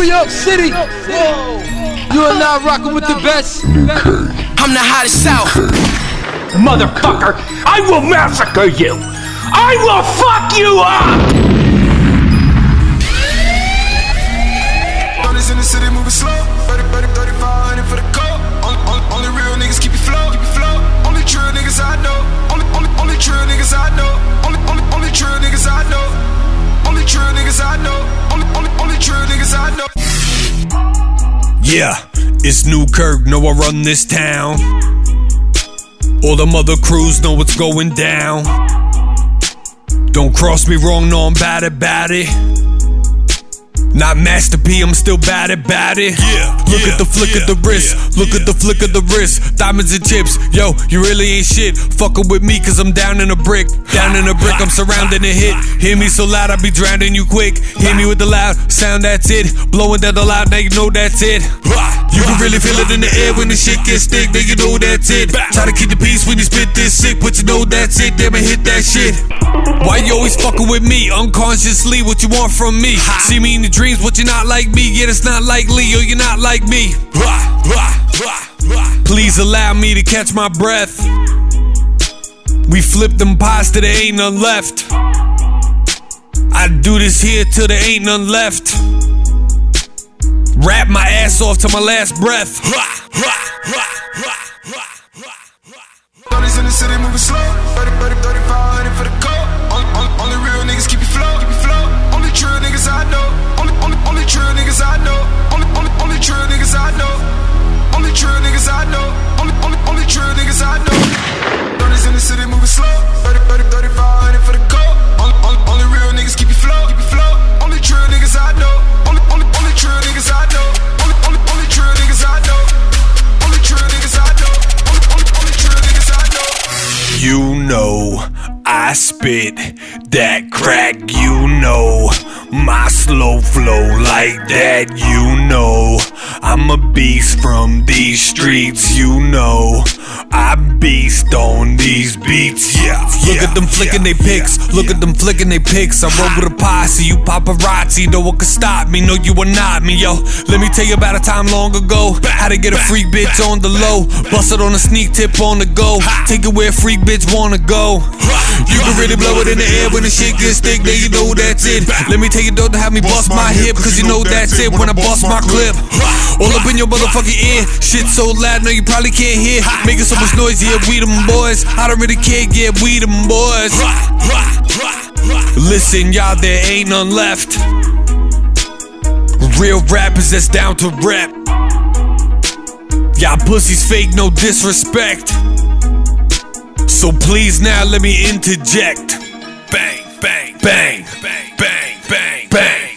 New York City. You are now rocking with the best. I'm the hottest south. Motherfucker, I will massacre you. I will fuck you up. Yeah, it's Nu Kirk, know I run this town. All the mother crews know what's going down. Don't cross me wrong, no, I'm bad about it. Not Master P, I'm still bad at bad it. Yeah. Look yeah, at the flick yeah, of the wrist. yeah, Look at the flick of the wrist. Diamonds and chips. Yo, you really ain't shit. Fucking with me, cause I'm down in a brick. Down in a brick, I'm surrounding a hit. Hear me so loud, I be drowning you quick. Hear me with the loud sound, that's it. Blowing down the loud, now you know that's it. You can really feel it in the air when the shit gets thick, then you know that's it. Try to keep the peace when you spit this sick, but you know that's it. Damn it, hit that shit. Why you always fucking with me? Unconsciously, what you want from me? See me in your dreams, but you're not like me. Yeah, it's not likely, or you're not like me. Please allow me to catch my breath. We flip them pies till there ain't none left. I do this here till there ain't none left. Rap my ass off to my last breath. Brothers in the city moving slow. You know, I spit that crack, you know. My slow flow like that, you know. I'm a beast from these streets, you know. On these beats, yeah. Look yeah, at them flicking yeah, they pics, yeah, look at them flicking they pics. I roll with a posse, you paparazzi, no one can stop me, no you are not me, yo. Let me tell you about a time long ago, how to get a freak bitch on the low, bust it on a sneak tip on the go, take it where a freak bitch wanna go. You can really blow it in the air when the shit gets thick, then you know that's it. Let me tell you, don't have me bust my hip, cause you know that's it when I bust my clip. All up in your motherfucking ear, shit so loud, no you probably can't hear. Making so much noise, yeah, we them boys. I don't really care, yeah, we them boys. Listen, y'all, there ain't none left. Real rappers that's down to rap. Y'all pussies fake, no disrespect. So please now let me interject. Bang, bang, bang, bang, bang, bang, bang.